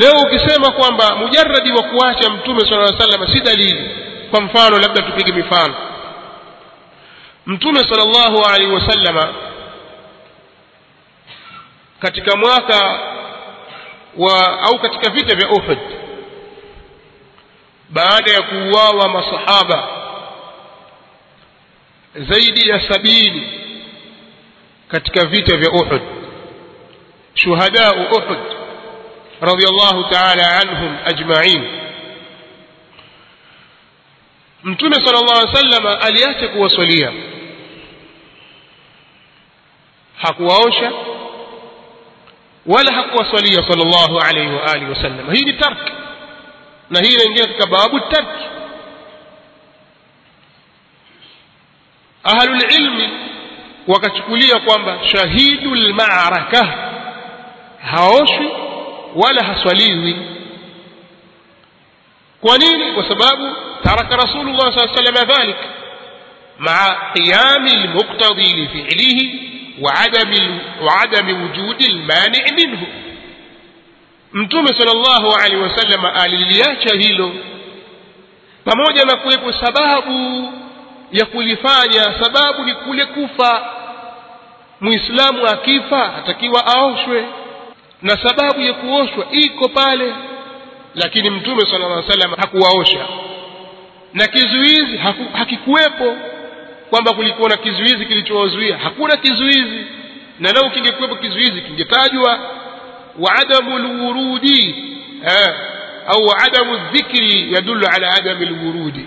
leo ukisema kwamba mujaradi wa kuacha mtume sala llaw sallam si dalili kwa mfano labda tupige mifano. Mtume sala llahu alaihi wasallama katika mwaka wa au katika vita vya uhud baada ya kuuawa masahaba zaidi ya sabini katika vita vya uhud shuhadau uhud radiallahu taala anhum ajmain mtume sala llahu alih salama aliacha kuwaswalia hakuwaosha wala hakuwaswalia sala llahu alaihi wa alihi wasallam hii ni tark na hii inaingia katika babu tarki ahlulilmi wakachukulia kwamba shahidu lmaraka haoshwi wala haswaliwi kwa nini kwa sababu taraka rasulullah saa salama dhalik maa qiyami lmuqtadi lifilihi وعدم وعدم وجود المانع منه mtume sallallahu alaihi wasallam aliliacha hilo pamoja na kuwepo sababu ya kulifanya sababu ni kule kufa muislamu akifa atakiwa aoshwe na sababu ya kuoshwa iko pale lakini mtume sallallahu alaihi wasallam hakuwaosha. Na kizuizi haku, hakikuwepo kwamba kulikuwa na kizuizi kilichowazuia. Hakuna kizuizi na lau kingekuwepo kizuizi kingetajwa wa adamu lwurudi au adamu dhikri yadulu ala adami lwurudi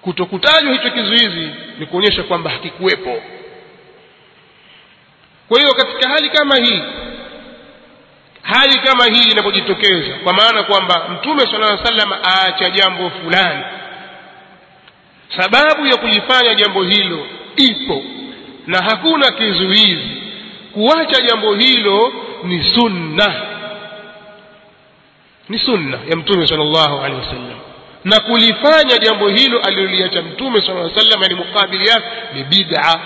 kutokutajwa hicho kizuizi ni kuonyesha kwamba hakikuwepo kwa hiyo katika hali kama hii hali kama hii inapojitokeza kwa maana kwamba mtume sala llaw wasallam aacha jambo fulani sababu ya kulifanya jambo hilo ipo na hakuna kizuizi. Kuacha jambo hilo ni sunna ni sunna ya mtume sallallahu alaihi wasallam. Na kulifanya jambo hilo aliloliacha mtume sallallahu alaihi wasallam ni mukabili yake ni bid'a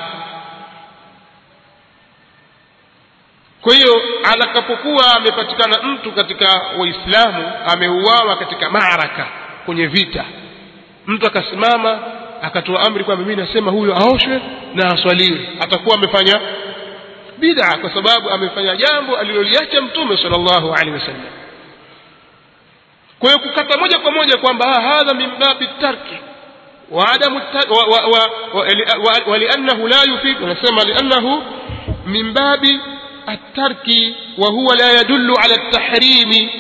kwa hiyo atakapokuwa amepatikana mtu katika waislamu ameuawa katika maraka kwenye vita mtu akasimama akatoa amri kwamba mimi nasema huyo aoshwe na aswaliwe atakuwa amefanya bid'a kwa sababu amefanya jambo aliloliacha mtume sallallahu alaihi wasallam kwa hiyo kukata moja kwa moja kwamba hadha min babi tarki wa lianahu la yufid anasema li'annahu min babi atarki wa huwa la yadullu ala tahrimi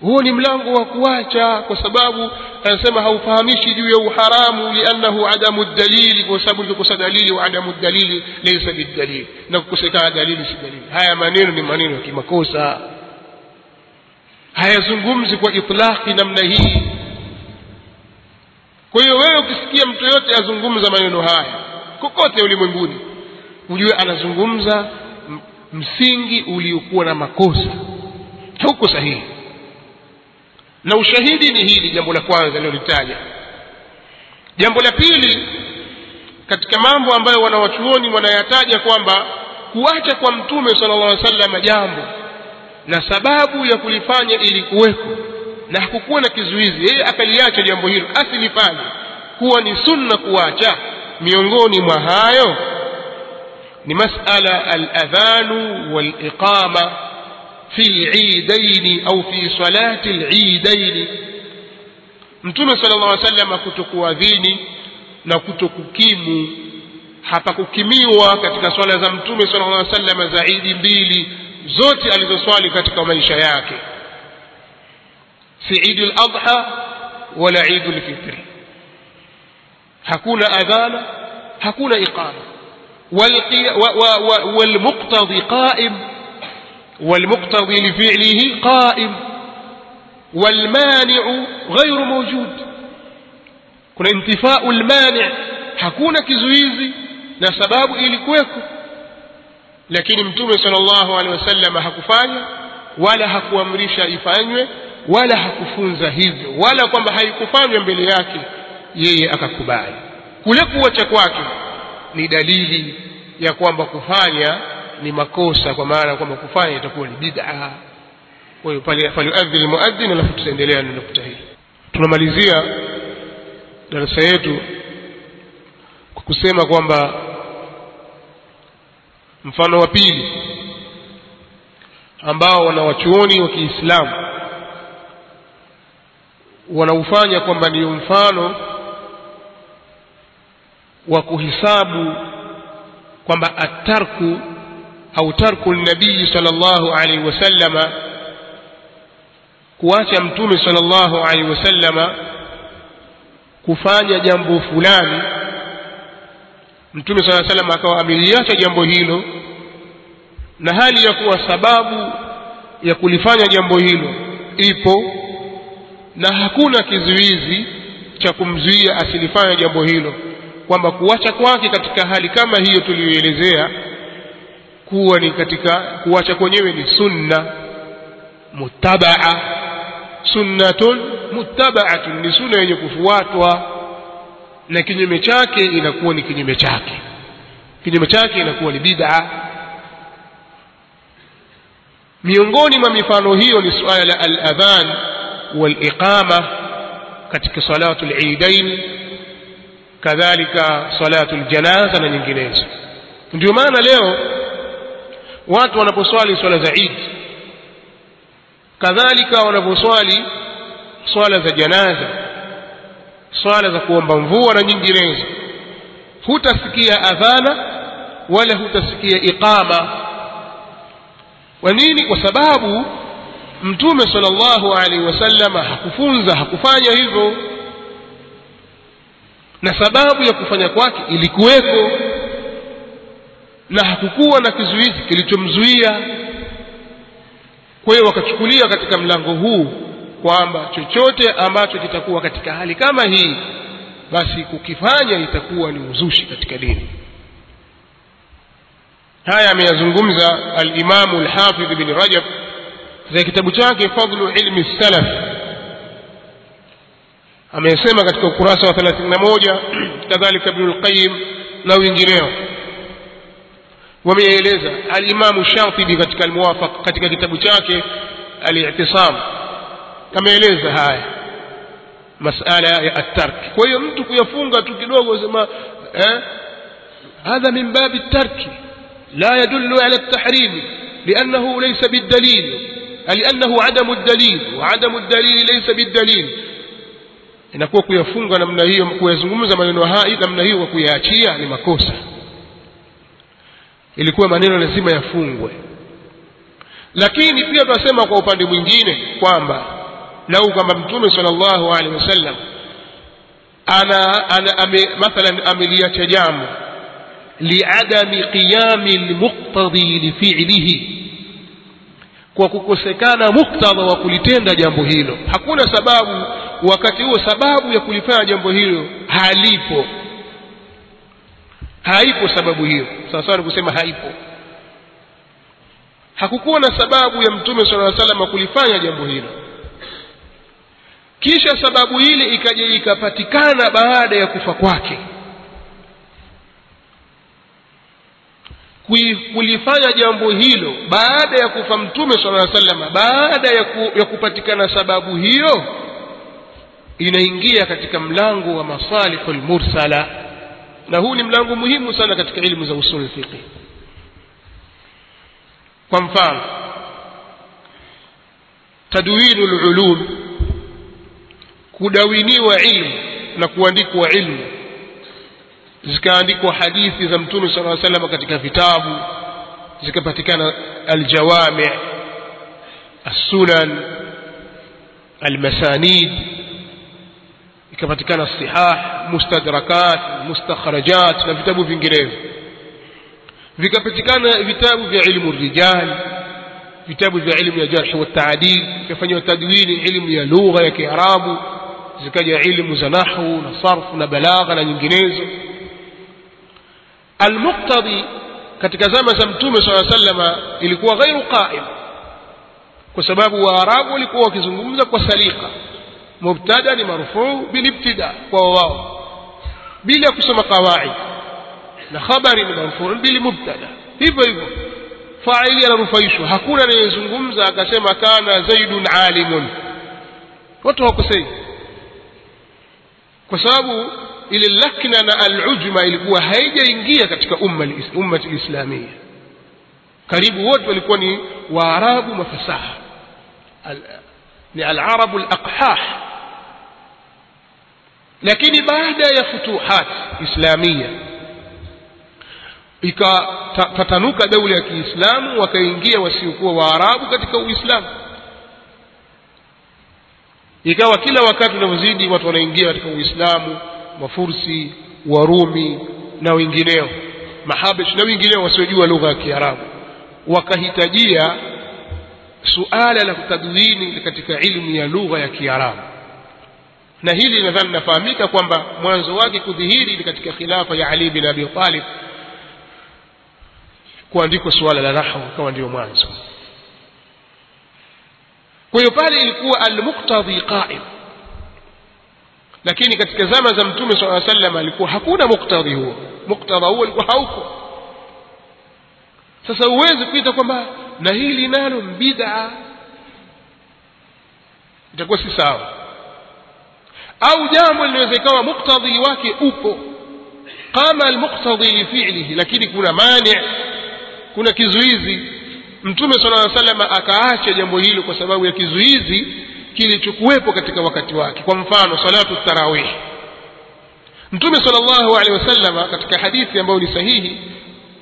huo ni mlango wa kuacha kwa sababu anasema haufahamishi juu ya uharamu liannahu adamu dalili kwa sababu ilikosa dalili wa adamu dalili laysa bidalili na kukosekana dalili si dalili. Haya maneno ni maneno ya kimakosa. Hayazungumzi kwa itlaqi namna hii. Kwa hiyo wewe ukisikia mtu yote azungumza maneno haya kokote ulimwenguni ujue anazungumza msingi uliokuwa na makosa. Hauko sahihi. Na ushahidi ni hili jambo la kwanza lilolitaja jambo la pili katika mambo ambayo wanawachuoni wanayataja kwamba kuacha kwa mtume sallallahu alaihi salama jambo na sababu ya kulifanya ilikuweko na hakukuwa na kizuizi yeye akaliacha jambo hilo asilifanye kuwa ni sunna kuacha miongoni mwa hayo لمسألة الأذان والإقامة في عيدين أو في صلاة العيدين. نتوما صلى الله عليه وسلم كتقوا ذيني نكتقوا كيمو حتى كيميوا كتك صلى الله عليه وسلم زعيد بيلي زوتي الزوالي كتك ميشاياك في عيد الأضحى ولا عيد الفطر هكون أذان هكون إقامة والمقتضي قائم والمقتضي لفعله قائم والمانع غير موجود. كنا انتفاء المانع حكون كزويزي نسباب إلي كويكو لكن امتوم صلى الله عليه وسلم حكفاني ولا حكو أمريشا إفانيوه ولا حكفون زهيز ولا كم حيكفاني أمبلياكي يي أكاكباني كلكو وشكواكي ni dalili ya kwamba kufanya ni makosa kwa maana kwamba kufanya itakuwa ni bid'a. Kwa hiyo pale falyuadhin almuadhin alafu tutaendelea na nukta hii. Tunamalizia darasa yetu kwa kusema kwamba mfano wa pili ambao wanawachuoni wa Kiislamu wanaufanya kwamba ndio mfano wa kuhisabu kwamba atarku au tarku nabii sallallahu alaihi wasallama kuacha mtume sallallahu alaihi wasallama kufanya jambo fulani mtume sallallahu alaihi wasallam akawa ameliacha jambo hilo na hali ya kuwa sababu ya kulifanya jambo hilo ipo na hakuna kizuizi cha kumzuia asilifanya jambo hilo kwamba kuacha kwake katika hali kama hiyo tuliyoelezea kuwa ni katika kuacha kwenyewe ni sunna muttabaa sunnatun muttabaatun ni sunna yenye kufuatwa na kinyume chake inakuwa ni kinyume chake. Kinyume chake inakuwa ni bid'a. Miongoni mwa mifano hiyo ni suala la al-adhan wal-iqama katika salatu al-eidain kadhalika salatu al-janaza na nyinginezo. Ndio maana leo watu wanaposwali swala za Eid kadhalika wanaposwali swala za janaza swala za kuomba mvua na nyinginezo hutasikia adhana wala hutasikia iqama. Kwa nini? Kwa sababu mtume sallallahu alaihi wasallam hakufunza hakufanya hivyo na sababu ya kufanya kwake ilikuweko na hakukuwa na kizuizi kilichomzuia. Kwa hiyo wakachukulia katika mlango huu kwamba chochote ambacho kitakuwa katika hali kama hii basi kukifanya itakuwa ni uzushi katika dini. Haya ameyazungumza alimamu lhafidh al-Hafidh Rajab katika kitabu chake Fadlu ilmi salaf amesema katika ukurasa wa 31 kadhalika Ibn al-Qayyim na wengineo wameeleza al-Imam Shatibi katika al-Muwafaq katika kitabu chake al-I'tisam ameeleza haya masala ya at-tark kwa hiyo mtu kuyafunga tu kidogo sema eh هذا من باب الترك لا يدل على التحريم لأنه ليس بالدليل لأنه عدم الدليل وعدم الدليل ليس بالدليل inakuwa kuyafunga namna hiyo kuyazungumza maneno haya namna hiyo kwa kuyaachia ni makosa. Ilikuwa maneno lazima yafungwe. Lakini pia tunasema kwa upande mwingine kwamba lau kwamba mtume sallallahu alaihi wasallam ana, ana ame, mathalan ameliacha jambo liadami qiyami lmuqtadi lifiilihi kwa kukosekana muktadha wa kulitenda jambo hilo. Hakuna sababu wakati huo sababu ya kulifanya jambo hilo halipo. Haipo sababu hiyo. Sawasawa ni kusema haipo. Hakukuwa na sababu ya mtume sala llaw salam kulifanya jambo hilo. Kisha sababu ile ikaja ikapatikana baada ya kufa kwake. Kulifanya jambo hilo baada ya kufa mtume sala llaw salama baada ya, ku, ya kupatikana sababu hiyo inaingia katika mlango wa masalihu lmursala na huu ni mlango muhimu sana katika ilmu za usul fiqh kwa mfano tadwinu lulum kudawiniwa ilmu na kuandikwa ilmu zikaandikwa hadithi za mtume sala llaw salama katika vitabu zikapatikana aljawami السنن المسانيد ikapatikana sihah mustadrakat mustakhrajat na vitabu vinginevyo vikapatikana vitabu vya ilmu rijal vitabu vya ilmu ya jarh wa taadil tadwini ilmu ya lugha ya kiarabu zikaja ilmu za nahwu na sarfu na balagha na nyinginezo almuqtadi katika zama za mtume saa sallama ilikuwa ghairu qaim kwa sababu waarabu walikuwa wakizungumza kwa salika مبتدا لمرفوع بالابتداء وواو بلا كسم قواعد. لخبر من مرفوع بالمبتدا هيفا هيفو فاعل يلا رفيشو هكونا نيزن غمزة كسيما كان زيد عالم. وطوه كسي. كسابو إلى اللكنة العجمة إلى هو هيجا ينجي كتك أمة أمة الإسلامية. كريب وجه لكوني وعرب مفساح. العرب الأقحاح. Lakini baada ya futuhat islamia ikatatanuka daula ya kiislamu wakaingia wasiokuwa waarabu katika uislamu. Ikawa kila wakati unavyozidi watu wanaingia katika uislamu wafursi warumi na wengineo mahabesh na wengineo wasiojua lugha ya kiarabu. Wakahitajia suala la kutadwini katika ilmu ya lugha ya kiarabu na hili nadhani linafahamika kwamba mwanzo wake kudhihiri ni katika khilafa ya ali bin abi talib. Kuandikwa suala la nahwu kama ndio mwanzo. Kwa hiyo pale ilikuwa almuktadhi qaim. Lakini katika zama za mtume saa sallam alikuwa hakuna muktadhi huo. Muktadha huo alikuwa hauko. Sasa huwezi kuita kwamba na hili nalo bid'a. Itakuwa si sawa au jambo linaweza ikawa muktadhi wake upo qama almuktadhi lifi'lihi lakini kuna mani kuna kizuizi mtume sala llaw sallam akaacha jambo hilo kwa sababu ya kizuizi kilichokuwepo katika wakati wake kwa mfano salatu tarawih mtume sallallahu alaihi wasallam katika hadithi ambayo ni sahihi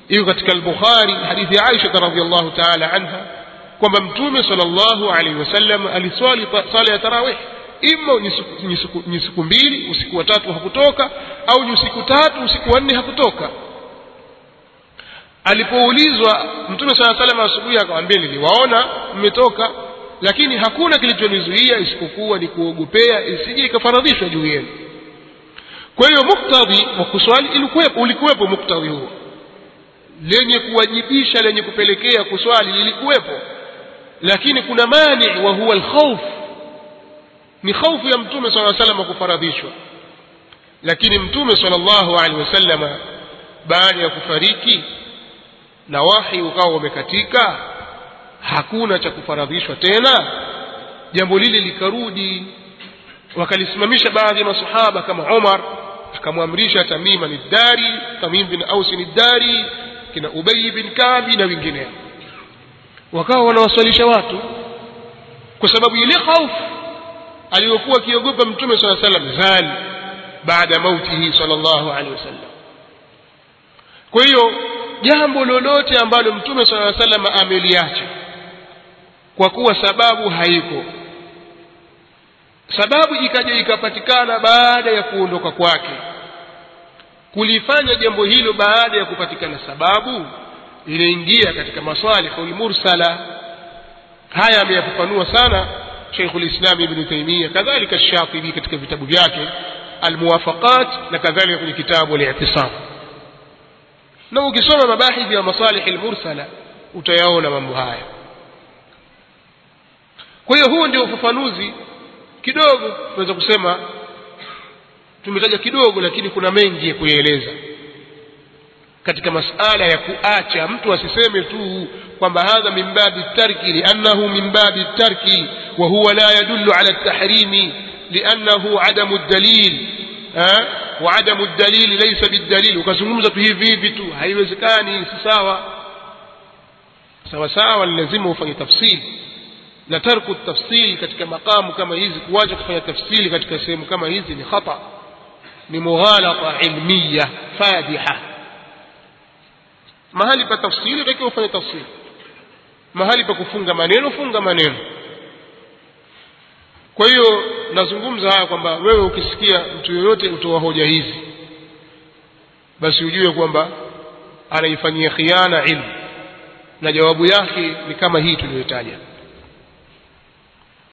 iko katika al-Bukhari hadithi ya Aisha radhiallahu ta'ala anha kwamba mtume sallallahu alaihi wasallam aliswali sala ya tarawih ima ni siku mbili usiku wa tatu hakutoka au ni usiku tatu usiku wa nne hakutoka. Alipoulizwa mtume sala salam asubuhi akamwambia niliwaona mmetoka lakini hakuna kilichonizuia isipokuwa ni kuogopea isije ikafaradhishwa juu yenu. Kwa hiyo muktadhi wa kuswali ulikuwepo muktadhi huo. Lenye kuwajibisha lenye kupelekea kuswali lilikuwepo. Lakini kuna mani wa huwa alkhawf ni hofu ya mtume sala salam kufaradhishwa. Lakini mtume sallallahu alaihi wasallam baada ya kufariki na wahi ukawa umekatika hakuna cha kufaradhishwa tena. Jambo lile likarudi wakalisimamisha baadhi ya masahaba kama Umar akamwamrisha Tamima ni dari Tamim bin Aus ni dari kina Ubay bin Kabi na wengineo wakawa wanawaswalisha watu kwa sababu ile hofu aliyokuwa akiogopa mtume sala salam zali baada mautihi sallallahu alaihi wasallam. Kwa hiyo jambo lolote ambalo mtume sala salam ameliacha kwa kuwa sababu haiko sababu ikaja ikapatikana baada ya kuondoka kwake kulifanya jambo hilo baada ya kupatikana sababu inaingia katika masalihul mursala. Haya ameyafafanua sana shaikhu lislam ibnu taimia kadhalika shatibi katika vitabu vyake almuwafaqat na kadhalika kwenye kitabu alitisam. Na ukisoma mabahithi ya masalihi lmursala utayaona mambo haya. Kwa hiyo huu ndio ufafanuzi kidogo tunaweza kusema tumetaja kidogo lakini kuna mengi ya kuyaeleza katika masala ya kuacha mtu asiseme tu kwamba hadha min babi tarki liannahu min babi tarki. وهو لا يدل على التحريم لأنه عدم الدليل ها؟ وعدم الدليل ليس بالدليل. وكسنمزة فيه فيه بتو هاي وزكاني سساوة. سواساوة لازمه فني تفصيل. لترك التفصيل كتك مقام كما يزي واجب فني تفصيل كتك سيم كما يزي لخطأ. لمغالطة علمية فادحة. ما هل بتفصيل غيك فني تفصيل. ما هل بكفونغ منين وفونغ منين kwa hiyo nazungumza haya kwamba wewe ukisikia mtu yoyote utoa hoja hizi basi ujue kwamba anaifanyia khiana ilmu na jawabu yake ni kama hii tuliyotaja